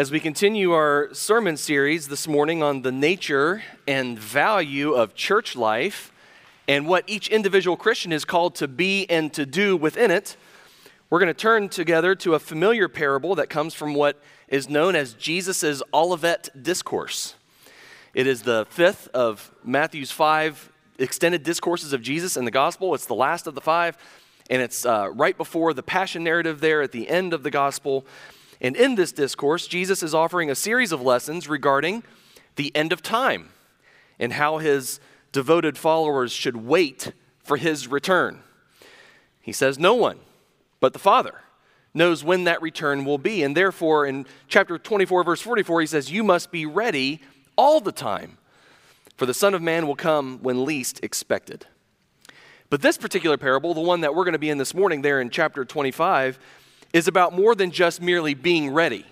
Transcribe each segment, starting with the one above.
As we continue our sermon series this morning on the nature and value of church life and what each individual Christian is called to be and to do within it, we're going to turn together to a familiar parable that comes from what is known as Jesus' Olivet Discourse. It is the fifth of Matthew's five extended discourses of Jesus in the gospel. It's the last of the five, and it's uh, right before the passion narrative there at the end of the gospel. And in this discourse, Jesus is offering a series of lessons regarding the end of time and how his devoted followers should wait for his return. He says, No one but the Father knows when that return will be. And therefore, in chapter 24, verse 44, he says, You must be ready all the time, for the Son of Man will come when least expected. But this particular parable, the one that we're going to be in this morning, there in chapter 25, is about more than just merely being ready.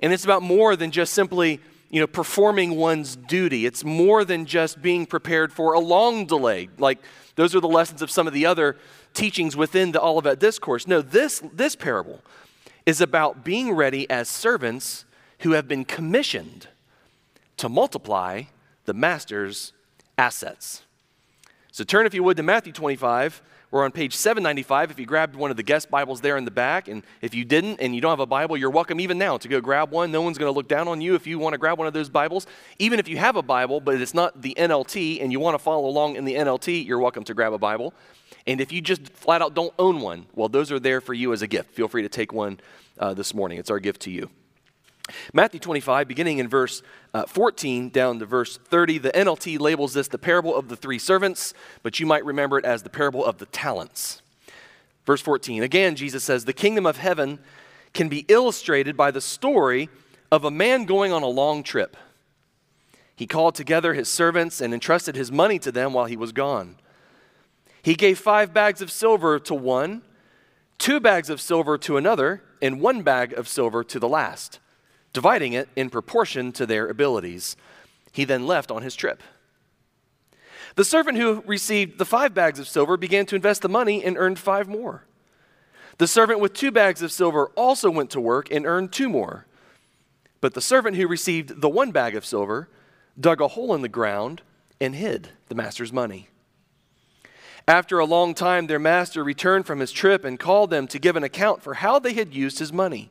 And it's about more than just simply, you know, performing one's duty. It's more than just being prepared for a long delay. Like those are the lessons of some of the other teachings within the Olivet Discourse. No, this, this parable is about being ready as servants who have been commissioned to multiply the master's assets. So turn, if you would, to Matthew 25 we're on page 795. If you grabbed one of the guest Bibles there in the back, and if you didn't and you don't have a Bible, you're welcome even now to go grab one. No one's going to look down on you if you want to grab one of those Bibles. Even if you have a Bible, but it's not the NLT and you want to follow along in the NLT, you're welcome to grab a Bible. And if you just flat out don't own one, well, those are there for you as a gift. Feel free to take one uh, this morning. It's our gift to you. Matthew 25, beginning in verse uh, 14 down to verse 30, the NLT labels this the parable of the three servants, but you might remember it as the parable of the talents. Verse 14, again, Jesus says, The kingdom of heaven can be illustrated by the story of a man going on a long trip. He called together his servants and entrusted his money to them while he was gone. He gave five bags of silver to one, two bags of silver to another, and one bag of silver to the last dividing it in proportion to their abilities. He then left on his trip. The servant who received the five bags of silver began to invest the money and earned five more. The servant with two bags of silver also went to work and earned two more. But the servant who received the one bag of silver dug a hole in the ground and hid the master's money. After a long time, their master returned from his trip and called them to give an account for how they had used his money.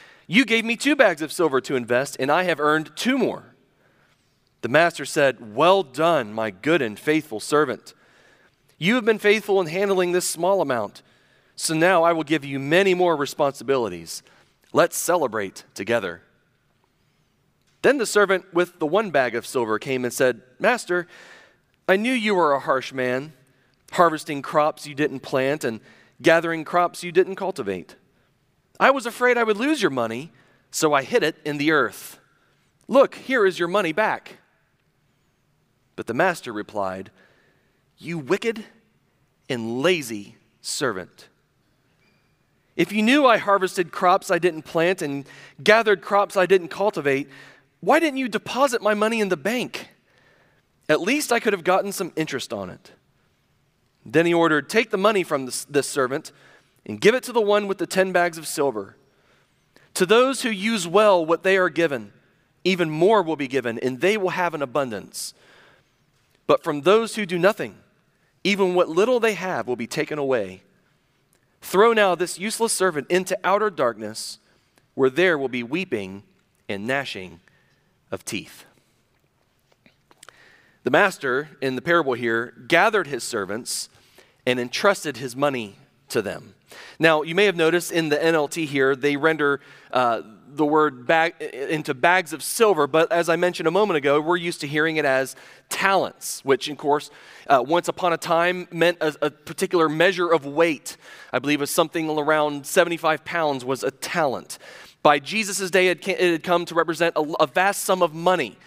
you gave me two bags of silver to invest, and I have earned two more. The master said, Well done, my good and faithful servant. You have been faithful in handling this small amount, so now I will give you many more responsibilities. Let's celebrate together. Then the servant with the one bag of silver came and said, Master, I knew you were a harsh man, harvesting crops you didn't plant and gathering crops you didn't cultivate. I was afraid I would lose your money, so I hid it in the earth. Look, here is your money back. But the master replied, You wicked and lazy servant. If you knew I harvested crops I didn't plant and gathered crops I didn't cultivate, why didn't you deposit my money in the bank? At least I could have gotten some interest on it. Then he ordered, Take the money from this, this, servant and give it to the one with the ten bags of silver. To those who use well what they are given, even more will be given, and they will have an abundance. But from those who do nothing, even what little they have will be taken away. Throw now this useless servant into outer darkness, where there will be weeping and gnashing of teeth. The master in the parable here gathered his servants and entrusted his money to them. Now, you may have noticed in the NLT here, they render uh, the word bag into bags of silver, but as I mentioned a moment ago, we're used to hearing it as talents, which, of course, uh, once upon a time meant a, a, particular measure of weight. I believe it was something around 75 pounds was a talent. By Jesus' day, it, had come to represent a, a vast sum of money.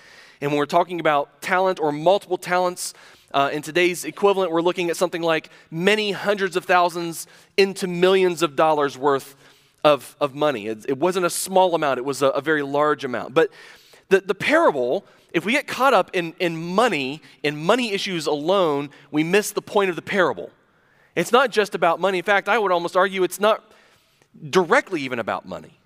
And when we're talking about talent or multiple talents, uh, in today's equivalent, we're looking at something like many hundreds of thousands into millions of dollars worth of, of money. It, it wasn't a small amount, it was a, a very large amount. But the, the parable, if we get caught up in, in money, in money issues alone, we miss the point of the parable. It's not just about money. In fact, I would almost argue it's not directly even about money.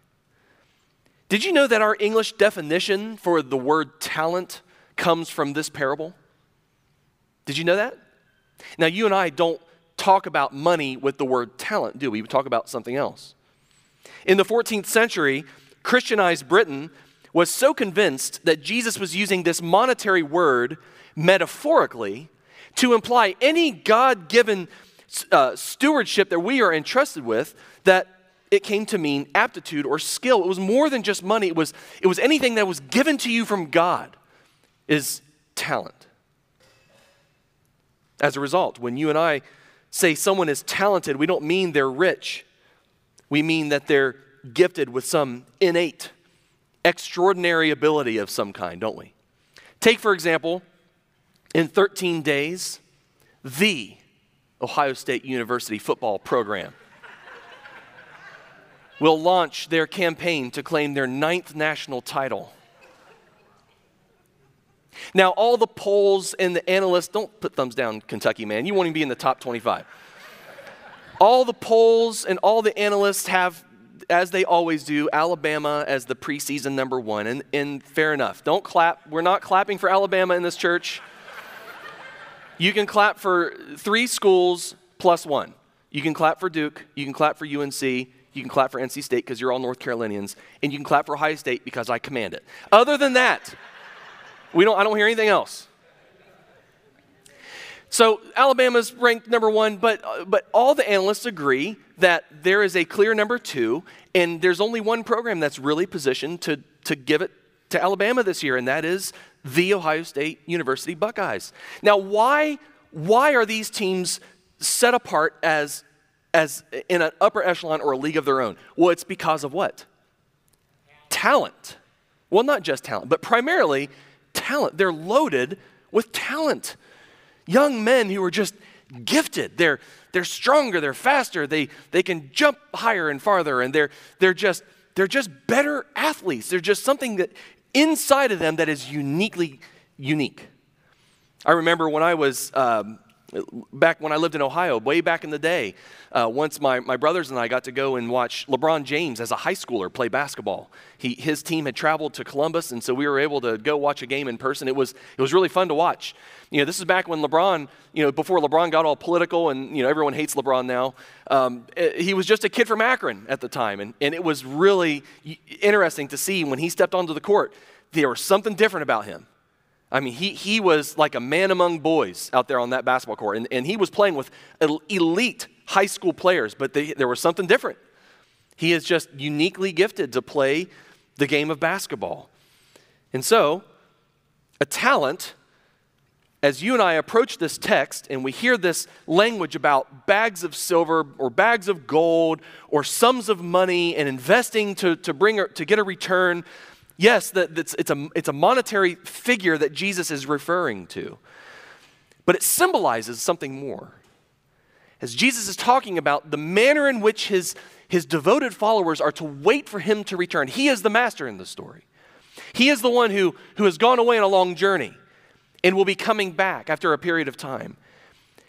Did you know that our English definition for the word talent comes from this parable? Did you know that? Now, you and I don't talk about money with the word talent, do we? We talk about something else. In the 14th century, Christianized Britain was so convinced that Jesus was using this monetary word metaphorically to imply any God given uh, stewardship that we are entrusted with that it came to mean aptitude or skill. It was more than just money, it was, it was anything that was given to you from God, is talent. As a result, when you and I say someone is talented, we don't mean they're rich we mean that they're gifted with some innate, extraordinary ability of some kind, don't we? Take, for example, in 13 days, the Ohio State University football program will launch their campaign to claim their ninth national title. Now, all the polls and the analysts, don't put thumbs down, Kentucky, man. You won't even be in the top 25 all the polls and all the analysts have, as they always do, Alabama as the preseason number one. And, and fair enough. Don't clap. We're not clapping for Alabama in this church. You can clap for three schools plus one. You can clap for Duke. You can clap for UNC. You can clap for NC State because you're all North Carolinians. And you can clap for Ohio State because I command it. Other than that, we don't, I don't hear anything else. So Alabama's ranked number one, but, uh, but all the analysts agree that there is a clear number two, and there's only one program that's really positioned to, to give it to Alabama this year, and that is the Ohio State University Buckeyes. Now, why, why are these teams set apart as, as in an upper echelon or a league of their own? Well, it's because of what? Talent. Well, not just talent, but primarily talent. They're loaded with talent young men who are just gifted. They're, they're stronger, they're faster, they, they can jump higher and farther, and they're, they're, just, they're just better athletes. They're just something that inside of them that is uniquely unique. I remember when I was um, back when I lived in Ohio, way back in the day, uh, once my, my brothers and I got to go and watch LeBron James as a high schooler play basketball. He, his team had traveled to Columbus, and so we were able to go watch a game in person. It was, it was really fun to watch. You know, this is back when LeBron, you know, before LeBron got all political and, you know, everyone hates LeBron now. Um, eh, he was just a kid from Akron at the time, and, and it was really interesting to see when he stepped onto the court. There was something different about him. I mean, he, he was like a man among boys out there on that basketball court, and, and he was playing with elite high school players, but they, there was something different. He is just uniquely gifted to play the game of basketball. And so, a talent, as you and I approach this text and we hear this language about bags of silver or bags of gold or sums of money and investing to, to, bring, to get a return, Yes, that, that's, it's, a, it's a monetary figure that Jesus is referring to, but it symbolizes something more. As Jesus is talking about the manner in which his, his devoted followers are to wait for him to return, he is the master in the story. He is the one who, who has gone away on a long journey and will be coming back after a period of time.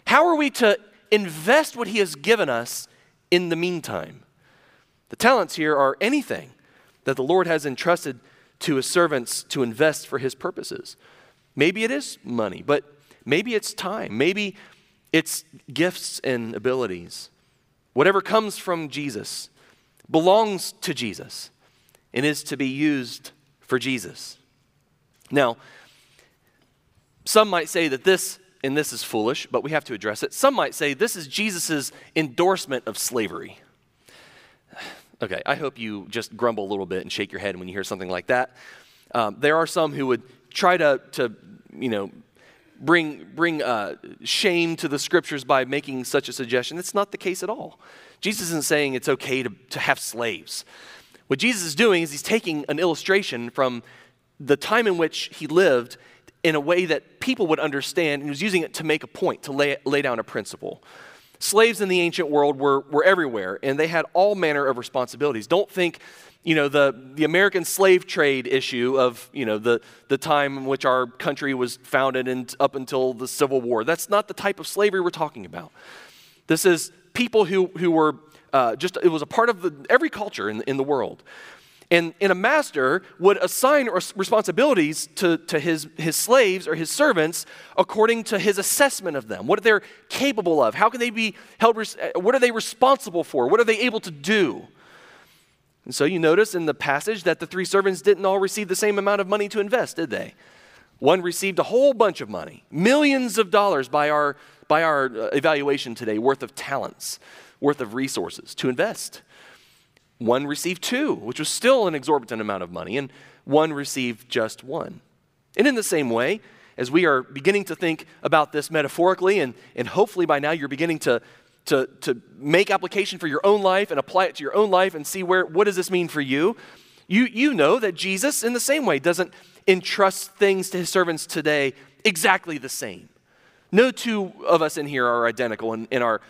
How are we to invest what he has given us in the meantime? The talents here are anything that the Lord has entrusted to his servants to invest for his purposes. Maybe it is money, but maybe it's time. Maybe it's gifts and abilities. Whatever comes from Jesus belongs to Jesus and is to be used for Jesus. Now, some might say that this, and this is foolish, but we have to address it. Some might say this is Jesus' endorsement of slavery. Okay, I hope you just grumble a little bit and shake your head when you hear something like that. Um, there are some who would try to, to you know, bring, bring uh, shame to the scriptures by making such a suggestion. That's not the case at all. Jesus isn't saying it's okay to, to have slaves. What Jesus is doing is he's taking an illustration from the time in which he lived in a way that people would understand, and he was using it to make a point, to lay, lay down a principle. Slaves in the ancient world were, were everywhere, and they had all manner of responsibilities. Don't think you know, the, the American slave trade issue of, you know, the, the time in which our country was founded and up until the Civil War. That's not the type of slavery we're talking about. This is people who, who were uh, just, it was a part of the, every culture in, in the world. And, and a master would assign responsibilities to, to his, his slaves or his servants according to his assessment of them, what are they're capable of, how can they be held, what are they responsible for, what are they able to do. And so you notice in the passage that the three servants didn't all receive the same amount of money to invest, did they? One received a whole bunch of money, millions of dollars by our, by our uh, evaluation today, worth of talents, worth of resources to invest. One received two, which was still an exorbitant amount of money, and one received just one. And in the same way, as we are beginning to think about this metaphorically, and, and hopefully by now you're beginning to, to, to make application for your own life and apply it to your own life and see where, what does this mean for you? You, you know that Jesus, in the same way, doesn't entrust things to his servants today exactly the same. No two of us in here are identical in, in, our,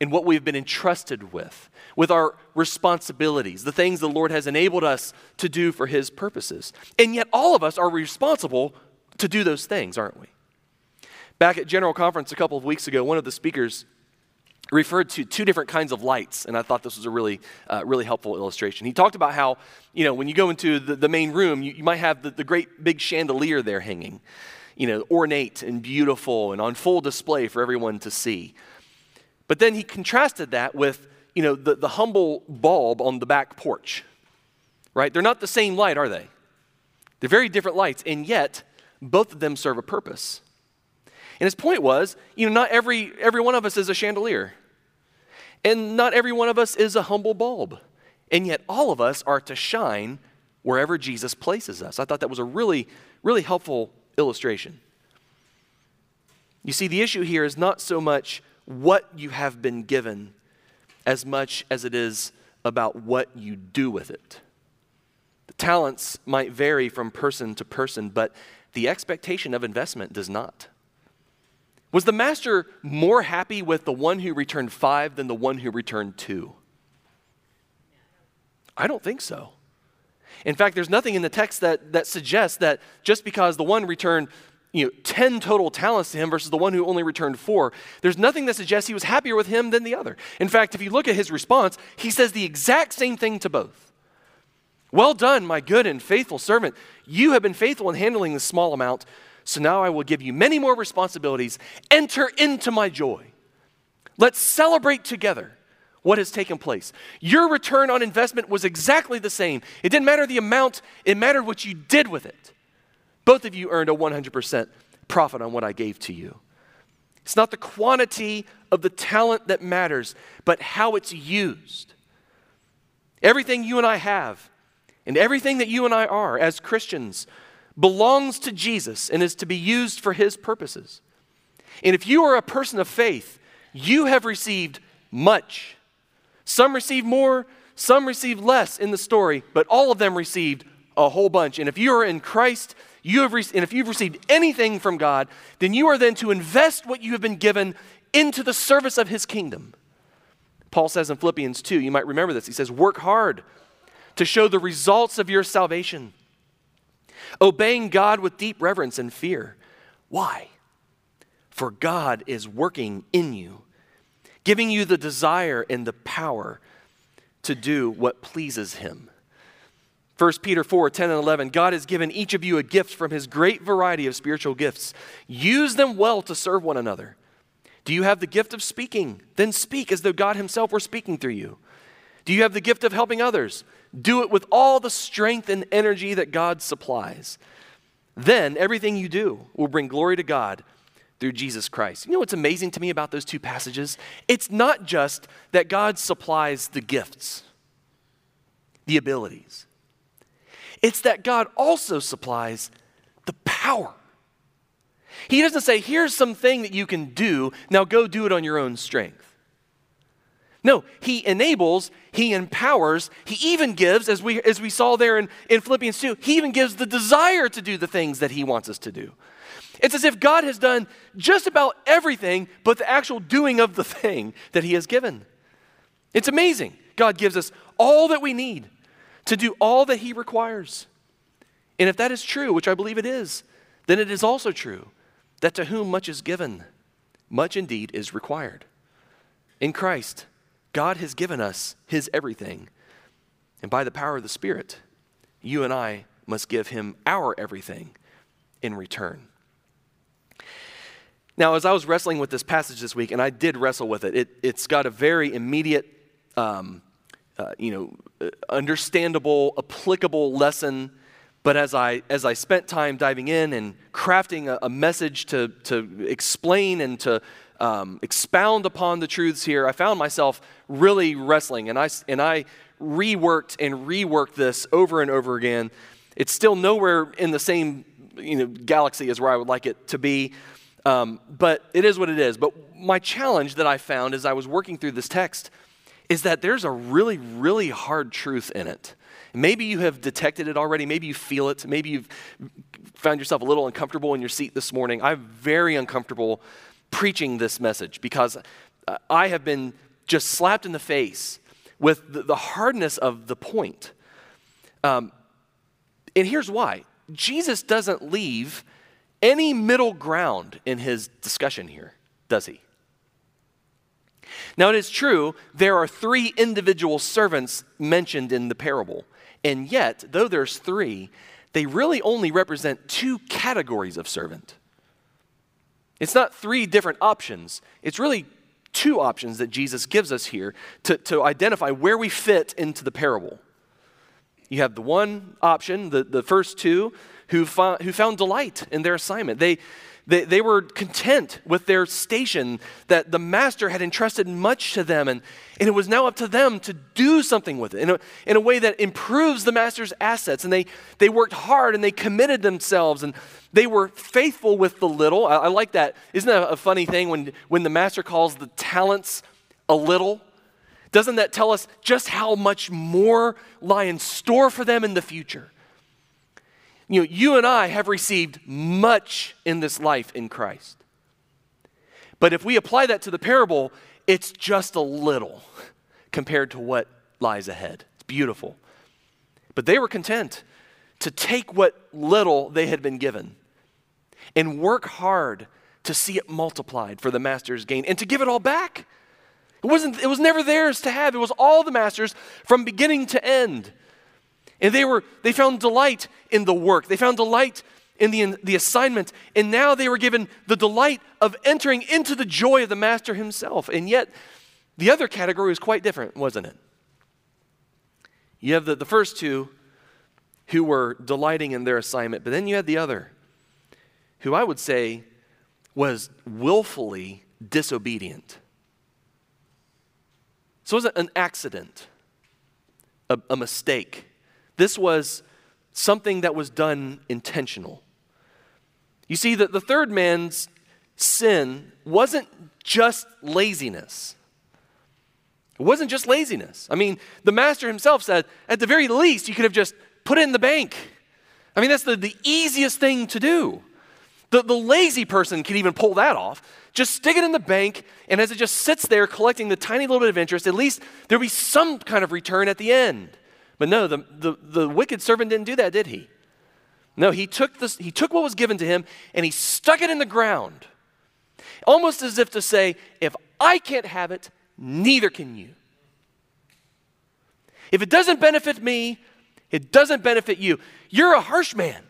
in what we've been entrusted with, with our responsibilities, the things the Lord has enabled us to do for his purposes. And yet, all of us are responsible to do those things, aren't we? Back at General Conference a couple of weeks ago, one of the speakers referred to two different kinds of lights, and I thought this was a really, uh, really helpful illustration. He talked about how, you know, when you go into the, the main room, you, you might have the, the, great big chandelier there hanging, you know, ornate and beautiful and on full display for everyone to see. But then he contrasted that with, you know, the, the humble bulb on the back porch, right? They're not the same light, are they? They're very different lights, and yet both of them serve a purpose. And his point was, you know, not every, every one of us is a chandelier. And not every one of us is a humble bulb. And yet, all of us are to shine wherever Jesus places us. I thought that was a really, really helpful illustration. You see, the issue here is not so much what you have been given as much as it is about what you do with it. The talents might vary from person to person, but the expectation of investment does not. Was the master more happy with the one who returned five than the one who returned two? I don't think so. In fact, there's nothing in the text that, that suggests that just because the one returned you know, 10 total talents to him versus the one who only returned four, there's nothing that suggests he was happier with him than the other. In fact, if you look at his response, he says the exact same thing to both. Well done, my good and faithful servant. You have been faithful in handling this small amount. So now I will give you many more responsibilities. Enter into my joy. Let's celebrate together what has taken place. Your return on investment was exactly the same. It didn't matter the amount, it mattered what you did with it. Both of you earned a 100% profit on what I gave to you. It's not the quantity of the talent that matters, but how it's used. Everything you and I have, and everything that you and I are as Christians, belongs to Jesus and is to be used for his purposes. And if you are a person of faith, you have received much. Some received more, some received less in the story, but all of them received a whole bunch. And if you are in Christ, you have re- and if you've received anything from God, then you are then to invest what you have been given into the service of his kingdom. Paul says in Philippians 2, you might remember this. He says, Work hard to show the results of your salvation obeying God with deep reverence and fear. Why? For God is working in you, giving you the desire and the power to do what pleases Him. 1 Peter 4 10 and 11. God has given each of you a gift from His great variety of spiritual gifts. Use them well to serve one another. Do you have the gift of speaking? Then speak as though God Himself were speaking through you. Do you have the gift of helping others? Do it with all the strength and energy that God supplies. Then everything you do will bring glory to God through Jesus Christ. You know what's amazing to me about those two passages? It's not just that God supplies the gifts. the abilities. It's that God also supplies the power. He doesn't say, here's something that you can do, now go do it on your own strength. No, he enables, he empowers, he even gives, as we, as we saw there in, in Philippians 2, he even gives the desire to do the things that he wants us to do. It's as if God has done just about everything but the actual doing of the thing that he has given. It's amazing. God gives us all that we need to do all that he requires. And if that is true, which I believe it is, then it is also true that to whom much is given, much indeed is required. In Christ, God has given us his everything. And by the power of the Spirit, you and I must give him our everything in return. Now, as I was wrestling with this passage this week, and I did wrestle with it, it has got a very immediate, um, uh, you know, uh, understandable, applicable lesson. But as I, as I spent time diving in and crafting a, a message to, to explain and to um, expound upon the truths here, I found myself really wrestling. And I, and I reworked and reworked this over and over again. It's still nowhere in the same you know, galaxy as where I would like it to be. Um, but it is what it is. But my challenge that I found as I was working through this text is that there's a really, really hard truth in it. Maybe you have detected it already. Maybe you feel it. Maybe you've found yourself a little uncomfortable in your seat this morning. I'm very uncomfortable preaching this message because uh, I have been just slapped in the face with the, hardness of the point. Um, and here's why Jesus doesn't leave any middle ground in his discussion here, does he? Now, it is true, there are three individual servants mentioned in the parable. And yet, though there's three, they really only represent two categories of servant. It's not three different options, it's really two options that Jesus gives us here to, to identify where we fit into the parable. You have the one option, the, the first two, who, found, who found delight in their assignment. They, they, they were content with their station, that the master had entrusted much to them, and, and it was now up to them to do something with it in a, in a way that improves the master's assets. And they, they worked hard and they committed themselves and they were faithful with the little. I, I like that. Isn't that a funny thing when, when the master calls the talents a little? Doesn't that tell us just how much more lie in store for them in the future? You know, you and I have received much in this life in Christ. But if we apply that to the parable, it's just a little compared to what lies ahead. It's beautiful. But they were content to take what little they had been given and work hard to see it multiplied for the master's gain and to give it all back. It, wasn't, it was never theirs to have, it was all the master's from beginning to end. And they, were, they found delight in the work, they found delight in the, in the assignment, and now they were given the delight of entering into the joy of the master himself. And yet, the other category was quite different, wasn't it? You have the, the first two who were delighting in their assignment, but then you had the other who I would say was willfully disobedient. So it wasn't an accident, a, a mistake. This was something that was done intentional. You see, that the third man's sin wasn't just laziness. It wasn't just laziness. I mean, the master himself said, at the very least, you could have just put it in the bank. I mean, that's the, the easiest thing to do. The, the lazy person can even pull that off. Just stick it in the bank, and as it just sits there collecting the tiny little bit of interest, at least there'll be some kind of return at the end. But no, the, the, the wicked servant didn't do that, did he? No, he took, this, he took what was given to him and he stuck it in the ground. Almost as if to say, if I can't have it, neither can you. If it doesn't benefit me, it doesn't benefit you. You're a harsh man.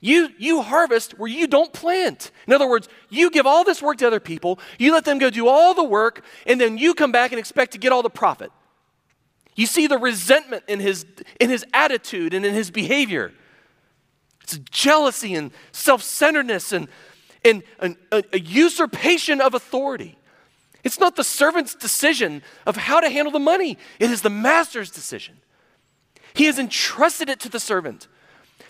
You, you harvest where you don't plant. In other words, you give all this work to other people, you let them go do all the work, and then you come back and expect to get all the profit. You see the resentment in his, in his attitude and in his behavior. It's jealousy and self centeredness and, and, and a, a usurpation of authority. It's not the servant's decision of how to handle the money, it is the master's decision. He has entrusted it to the servant.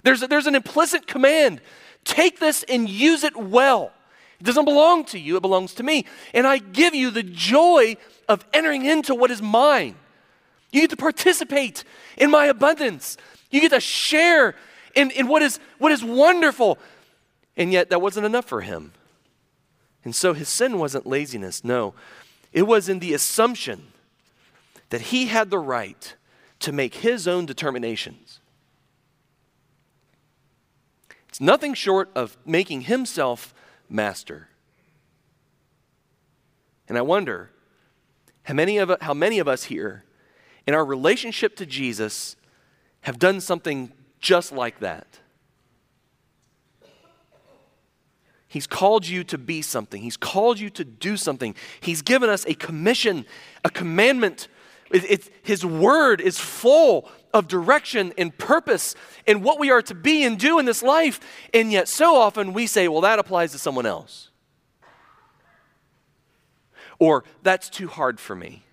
There's, a, there's an implicit command take this and use it well. It doesn't belong to you, it belongs to me. And I give you the joy of entering into what is mine. You get to participate in my abundance. You get to share in, in what, is, what is wonderful. And yet, that wasn't enough for him. And so his sin wasn't laziness, no. It was in the assumption that he had the right to make his own determinations. It's nothing short of making himself master. And I wonder how many of, how many of us here, in our relationship to Jesus, have done something just like that. He's called you to be something. He's called you to do something. He's given us a commission, a commandment. It, his word is full of direction and purpose in what we are to be and do in this life. And yet, so often we say, well, that applies to someone else. Or that's too hard for me.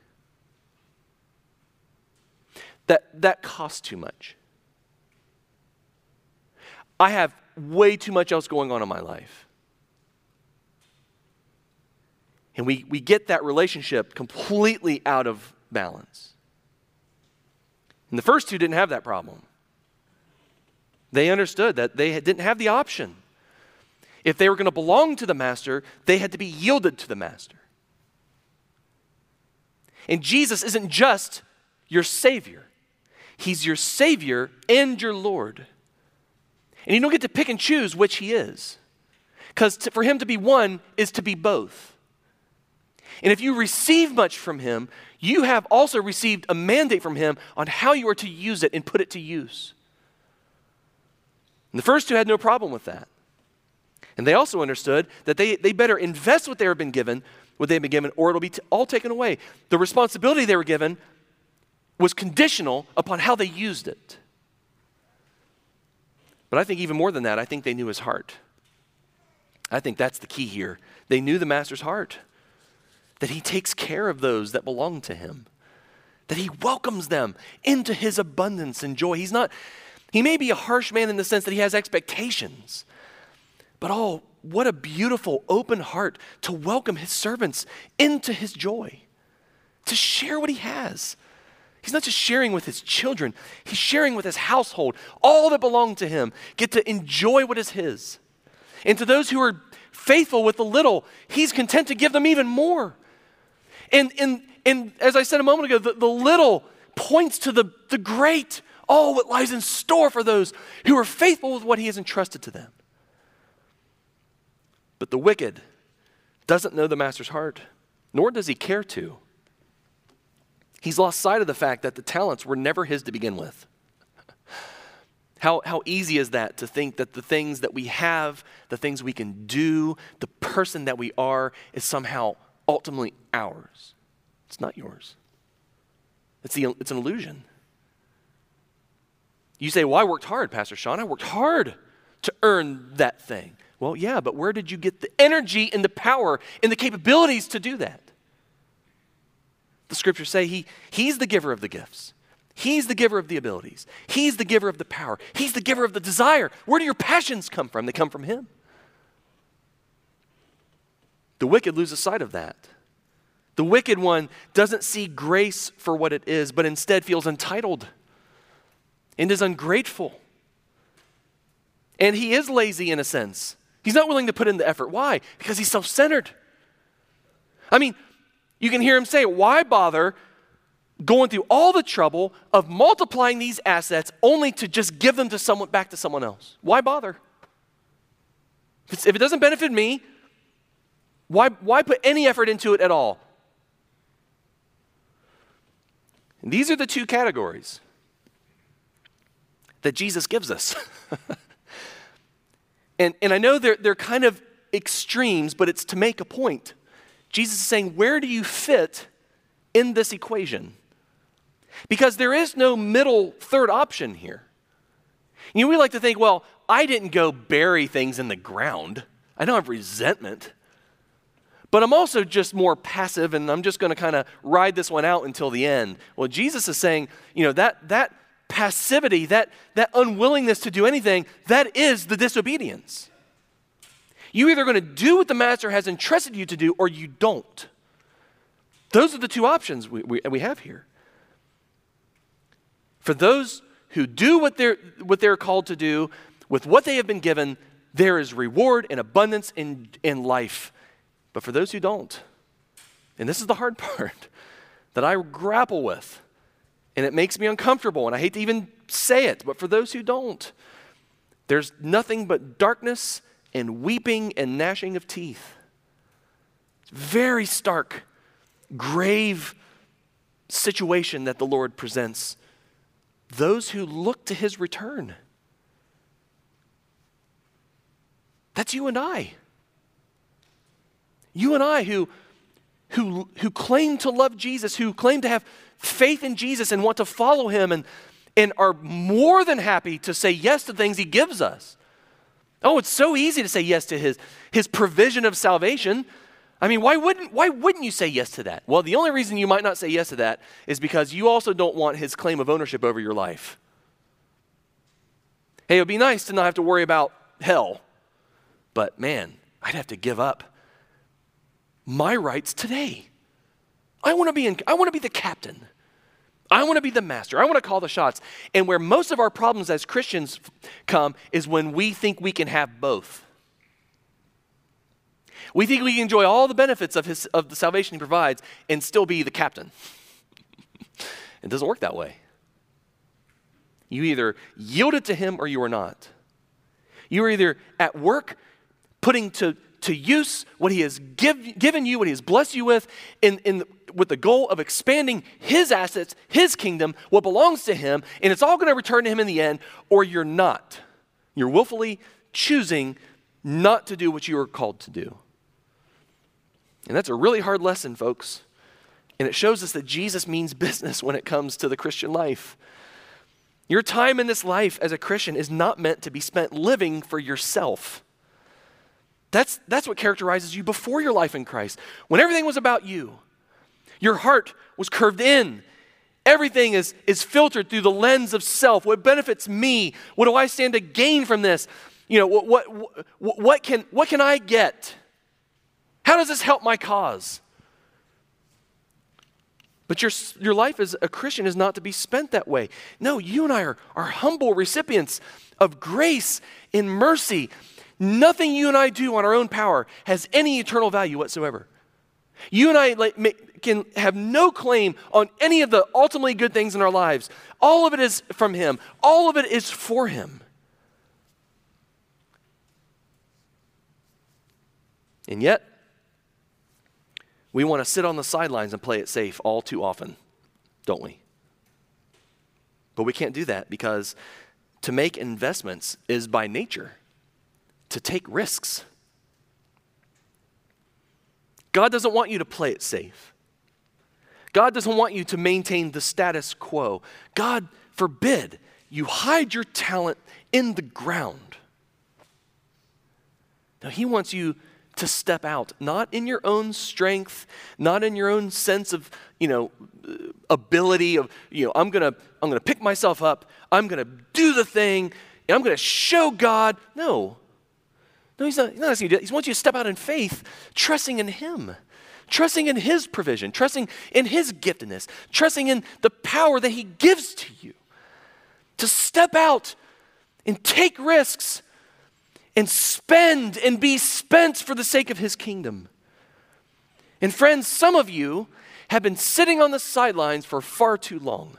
That, that costs too much. I have way too much else going on in my life. And we, we get that relationship completely out of balance. And the first two didn't have that problem. They understood that they didn't have the option. If they were going to belong to the master, they had to be yielded to the master. And Jesus isn't just your Savior, He's your Savior and your Lord. And you don't get to pick and choose which He is. Because for Him to be one is to be both. And if you receive much from him, you have also received a mandate from him on how you are to use it and put it to use. And the first two had no problem with that. And they also understood that they, they better invest what they have been given, what they've been given, or it'll be t- all taken away. The responsibility they were given was conditional upon how they used it. But I think even more than that, I think they knew his heart. I think that's the key here. They knew the master's heart that he takes care of those that belong to him, that he welcomes them into his abundance and joy. He's not, he may be a harsh man in the sense that he has expectations, but oh, what a beautiful open heart to welcome his servants into his joy, to share what he has. He's not just sharing with his children, he's sharing with his household. All that belong to him get to enjoy what is his. And to those who are faithful with the little, he's content to give them even more. And, and, and as I said a moment ago, the, the little points to the, the great, all what lies in store for those who are faithful with what he has entrusted to them. But the wicked doesn't know the master's heart, nor does he care to. He's lost sight of the fact that the talents were never his to begin with. How, how easy is that to think that the things that we have, the things we can do, the person that we are is somehow ultimately ours. It's not yours. It's, the, it's an illusion. You say, Well, I worked hard, Pastor Sean. I worked hard to earn that thing. Well, yeah, but where did you get the energy and the power and the capabilities to do that? The scriptures say he, He's the giver of the gifts. He's the giver of the abilities. He's the giver of the power. He's the giver of the desire. Where do your passions come from? They come from Him. The wicked lose sight of that. The wicked one doesn't see grace for what it is, but instead feels entitled and is ungrateful. And he is lazy in a sense. He's not willing to put in the effort. Why? Because he's self centered. I mean, you can hear him say, Why bother going through all the trouble of multiplying these assets only to just give them to someone back to someone else? Why bother? If it doesn't benefit me, why, why put any effort into it at all? And these are the two categories that Jesus gives us. and, and I know they're, they're kind of extremes, but it's to make a point. Jesus is saying, Where do you fit in this equation? Because there is no middle third option here. You know, we like to think, well, I didn't go bury things in the ground. I don't have resentment. But I'm also just more passive and I'm just going to kind of ride this one out until the end. Well, Jesus is saying, you know, that, that, passivity, that, that unwillingness to do anything, that is the disobedience. You're either going to do what the master has entrusted you to do or you don't. Those are the two options we, we, we have here. For those who do what they're, what they're called to do with what they have been given, there is reward and abundance in, in life. But for those who don't, and this is the hard part that I grapple with, and it makes me uncomfortable, and I hate to even say it, but for those who don't, there's nothing but darkness and weeping and gnashing of teeth. It's very stark, grave situation that the Lord presents. Those who look to his return. That's you and I. You and I who, who, who claim to love Jesus, who claim to have faith in Jesus and want to follow him and, and are more than happy to say yes to things he gives us. Oh, it's so easy to say yes to his, his provision of salvation. I mean, why wouldn't, why wouldn't you say yes to that? Well, the only reason you might not say yes to that is because you also don't want his claim of ownership over your life. Hey, it would be nice to not have to worry about hell, but man, I'd have to give up my rights today. I want to be in, I want to be the captain. I want to be the master. I want to call the shots. And where most of our problems as Christians come is when we think we can have both. We think we can enjoy all the benefits of, his, of the salvation he provides and still be the captain. it doesn't work that way. You either yield it to him or you are not. You are either at work putting to to use what He has give, given you, what He has blessed you with, in, in, with the goal of expanding His assets, His kingdom, what belongs to Him, and it's all going to return to Him in the end, or you're not. You're willfully choosing not to do what you are called to do. And that's a really hard lesson, folks. And it shows us that Jesus means business when it comes to the Christian life. Your time in this life as a Christian is not meant to be spent living for yourself. That's, that's what characterizes you before your life in Christ. When everything was about you, your heart was curved in. Everything is, is filtered through the lens of self. What benefits me? What do I stand to gain from this? You know, what, what, what, what, can, what can I get? How does this help my cause? But your, your life as a Christian is not to be spent that way. No, you and I are, are humble recipients of grace and mercy Nothing you and I do on our own power has any eternal value whatsoever. You and I can have no claim on any of the ultimately good things in our lives. All of it is from Him, all of it is for Him. And yet, we want to sit on the sidelines and play it safe all too often, don't we? But we can't do that because to make investments is by nature to take risks. God doesn't want you to play it safe. God doesn't want you to maintain the status quo. God forbid you hide your talent in the ground. Now, He wants you to step out, not in your own strength, not in your own sense of, you know, uh, ability of, you know, I'm gonna, I'm gonna pick myself up, I'm gonna do the thing, I'm gonna show God. No, no, he's not, he's not asking you to do that. He wants you to step out in faith, trusting in Him, trusting in His provision, trusting in His giftedness, trusting in the power that He gives to you. To step out and take risks and spend and be spent for the sake of His kingdom. And friends, some of you have been sitting on the sidelines for far too long.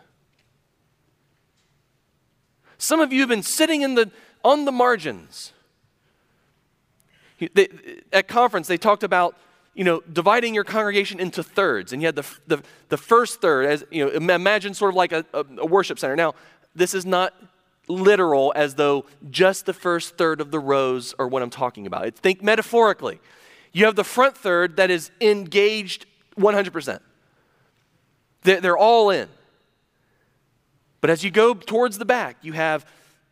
Some of you have been sitting in the, on the margins they, at conference, they talked about you know, dividing your congregation into thirds. And you had the, the, the first third, as you know, imagine sort of like a, a, worship center. Now, this is not literal as though just the first third of the rows are what I'm talking about. Think metaphorically. You have the front third that is engaged 100%. They're, they're all in. But as you go towards the back, you have,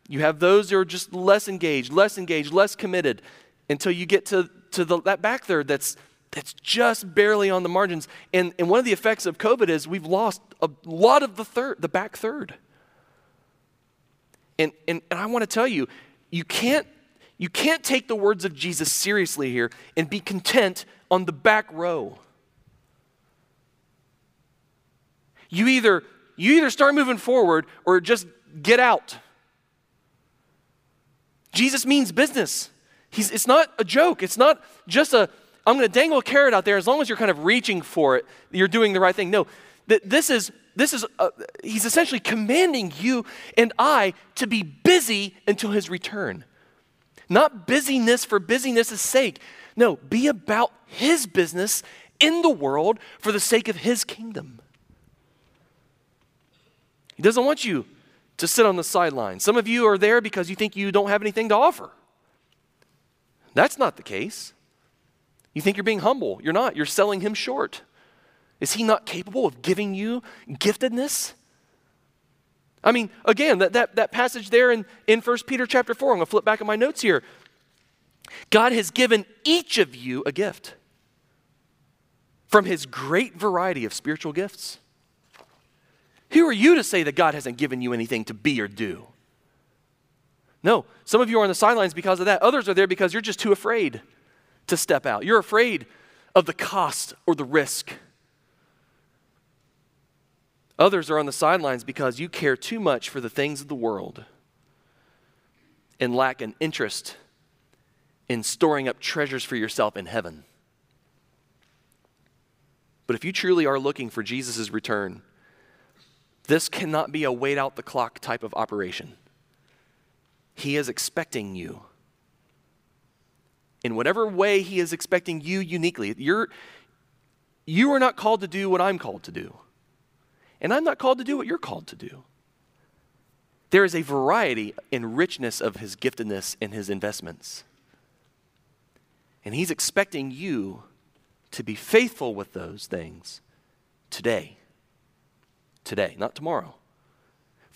you have those who are just less engaged, less engaged, less committed until you get to, to the, that back third that's, that's just barely on the margins. And, and one of the effects of COVID is we've lost a lot of the third, the back third. And, and, and I want to tell you, you can't, you can't take the words of Jesus seriously here and be content on the back row. You either, you either start moving forward or just get out. Jesus means business. He's, it's not a joke. It's not just a, I'm going to dangle a carrot out there as long as you're kind of reaching for it, you're doing the right thing. No, this is, this is a, he's essentially commanding you and I to be busy until his return. Not busyness for busyness' sake. No, be about his business in the world for the sake of his kingdom. He doesn't want you to sit on the sidelines. Some of you are there because you think you don't have anything to offer. That's not the case. You think you're being humble. You're not. You're selling him short. Is he not capable of giving you giftedness? I mean, again, that, that, that passage there in, in 1 Peter chapter 4, I'm going to flip back in my notes here. God has given each of you a gift from his great variety of spiritual gifts. Who are you to say that God hasn't given you anything to be or do? No, some of you are on the sidelines because of that. Others are there because you're just too afraid to step out. You're afraid of the cost or the risk. Others are on the sidelines because you care too much for the things of the world and lack an interest in storing up treasures for yourself in heaven. But if you truly are looking for Jesus' return, this cannot be a wait out the clock type of operation. He is expecting you. In whatever way He is expecting you uniquely, you're, you are not called to do what I'm called to do. And I'm not called to do what you're called to do. There is a variety and richness of His giftedness and His investments. And He's expecting you to be faithful with those things today today, not tomorrow.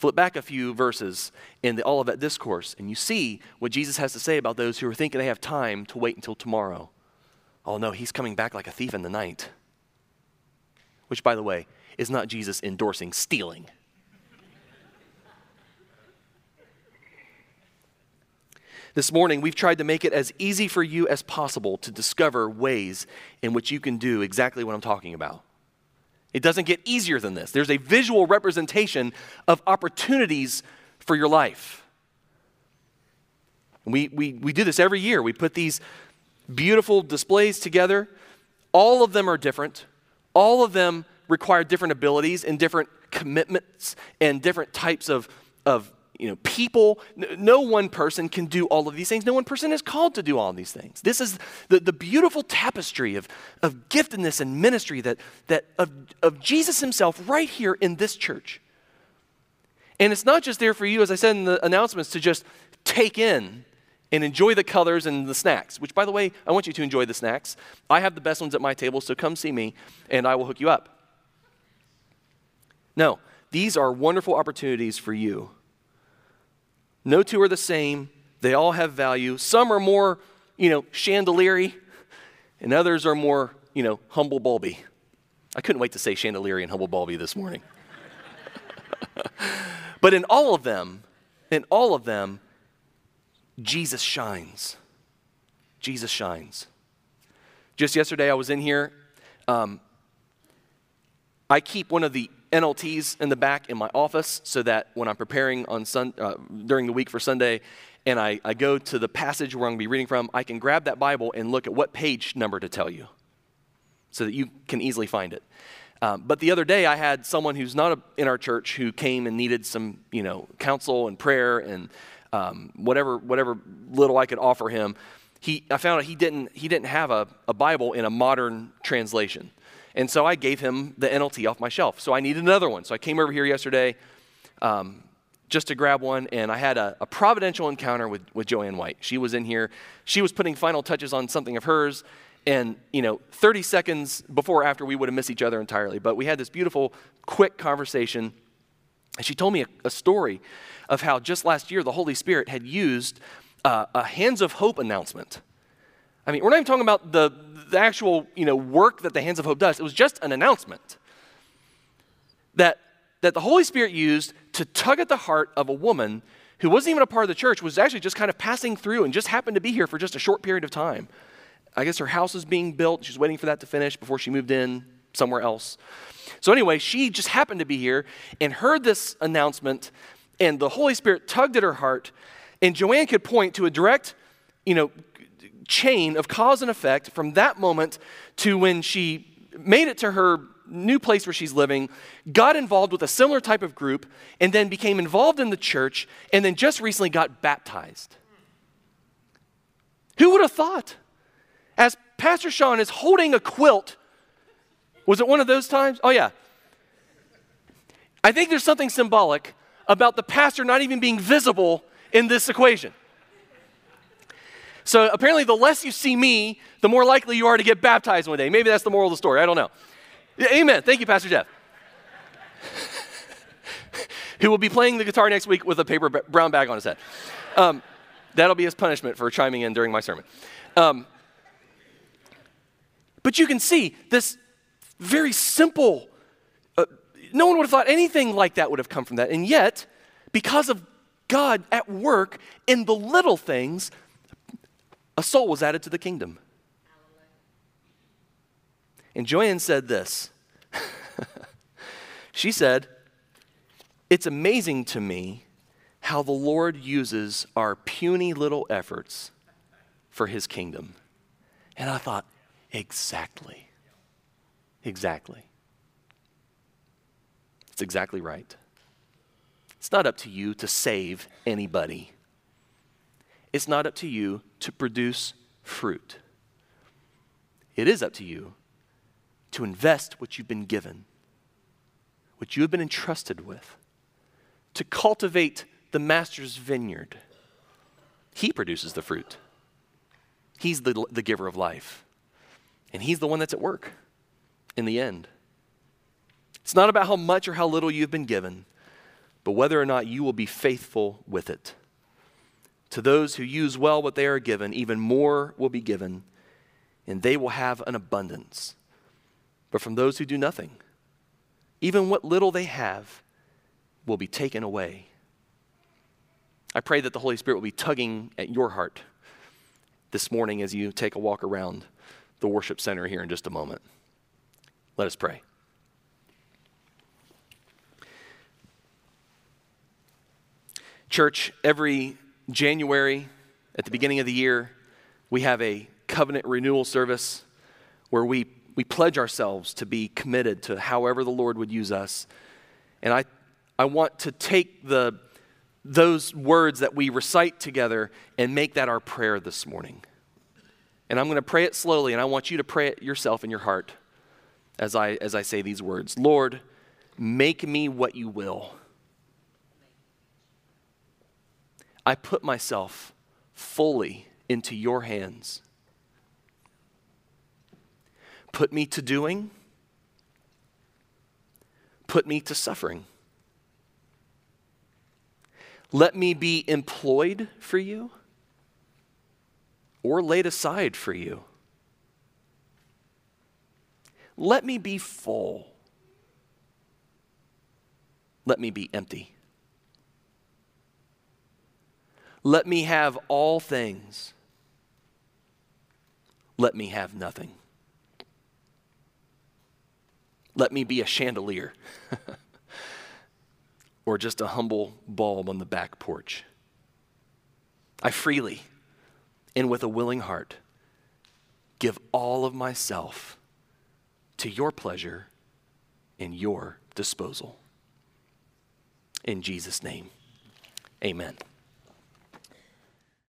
Flip back a few verses in the Olivet Discourse, and you see what Jesus has to say about those who are thinking they have time to wait until tomorrow. Oh no, he's coming back like a thief in the night. Which, by the way, is not Jesus endorsing stealing. This morning, we've tried to make it as easy for you as possible to discover ways in which you can do exactly what I'm talking about. It doesn't get easier than this. There's a visual representation of opportunities for your life. We, we, we do this every year. We put these beautiful displays together. All of them are different, all of them require different abilities and different commitments and different types of, of you know, people. No one person can do all of these things. No one person is called to do all these things. This is the, the beautiful tapestry of, of giftedness and ministry that, that of, of Jesus himself right here in this church. And it's not just there for you, as I said in the announcements, to just take in and enjoy the colors and the snacks, which, by the way, I want you to enjoy the snacks. I have the best ones at my table, so come see me and I will hook you up. No, these are wonderful opportunities for you no two are the same. They all have value. Some are more, you know, chandeliery, and others are more, you know, humble bulby. I couldn't wait to say chandeliery and humble bulby this morning. but in all of them, in all of them, Jesus shines. Jesus shines. Just yesterday, I was in here. Um, I keep one of the NLTs in the back in my office so that when I'm preparing on sun, uh, during the week for Sunday and I, I go to the passage where I'm going to be reading from, I can grab that Bible and look at what page number to tell you so that you can easily find it. Um, but the other day, I had someone who's not a, in our church who came and needed some, you know, counsel and prayer and um, whatever, whatever little I could offer him. He, I found out he didn't, he didn't have a, a Bible in a modern translation. And so I gave him the NLT off my shelf. So I needed another one. So I came over here yesterday um, just to grab one, and I had a, a, providential encounter with, with Joanne White. She was in here. She was putting final touches on something of hers. And, you know, 30 seconds before or after, we would have missed each other entirely. But we had this beautiful, quick conversation. And she told me a, a story of how just last year the Holy Spirit had used uh, a Hands of Hope announcement. I mean, we're not even talking about the, the actual you know, work that the Hands of Hope does. It was just an announcement that that the Holy Spirit used to tug at the heart of a woman who wasn't even a part of the church, was actually just kind of passing through and just happened to be here for just a short period of time. I guess her house was being built. She's waiting for that to finish before she moved in somewhere else. So, anyway, she just happened to be here and heard this announcement, and the Holy Spirit tugged at her heart. And Joanne could point to a direct, you know, chain of cause and effect from that moment to when she made it to her new place where she's living, got involved with a similar type of group, and then became involved in the church, and then just recently got baptized. Who would have thought? As Pastor Sean is holding a quilt, was it one of those times? Oh, yeah. I think there's something symbolic about the pastor not even being visible in this equation. So apparently, the less you see me, the more likely you are to get baptized one day. Maybe that's the moral of the story. I don't know. Amen. Thank you, Pastor Jeff. Who will be playing the guitar next week with a paper brown bag on his head. Um, that'll be his punishment for chiming in during my sermon. Um, but you can see this very simple, uh, no one would have thought anything like that would have come from that. And yet, because of God at work in the little things, a soul was added to the kingdom. And Joanne said this. she said, It's amazing to me how the Lord uses our puny little efforts for his kingdom. And I thought, exactly. Exactly. It's exactly right. It's not up to you to save anybody. It's not up to you to produce fruit. It is up to you to invest what you've been given, what you have been entrusted with, to cultivate the master's vineyard. He produces the fruit, he's the, the giver of life, and he's the one that's at work in the end. It's not about how much or how little you've been given, but whether or not you will be faithful with it. To those who use well what they are given, even more will be given, and they will have an abundance. But from those who do nothing, even what little they have will be taken away. I pray that the Holy Spirit will be tugging at your heart this morning as you take a walk around the worship center here in just a moment. Let us pray. Church, every January, at the beginning of the year, we have a covenant renewal service where we we pledge ourselves to be committed to however the Lord would use us. And I, I want to take the, those words that we recite together and make that our prayer this morning. And I'm going to pray it slowly, and I want you to pray it yourself in your heart as I, as I say these words Lord, make me what you will. I put myself fully into your hands. Put me to doing, put me to suffering. Let me be employed for you or laid aside for you. Let me be full. Let me be empty. Let me have all things. Let me have nothing. Let me be a chandelier or just a humble bulb on the back porch. I freely and with a willing heart give all of myself to your pleasure and your disposal. In Jesus' name, amen.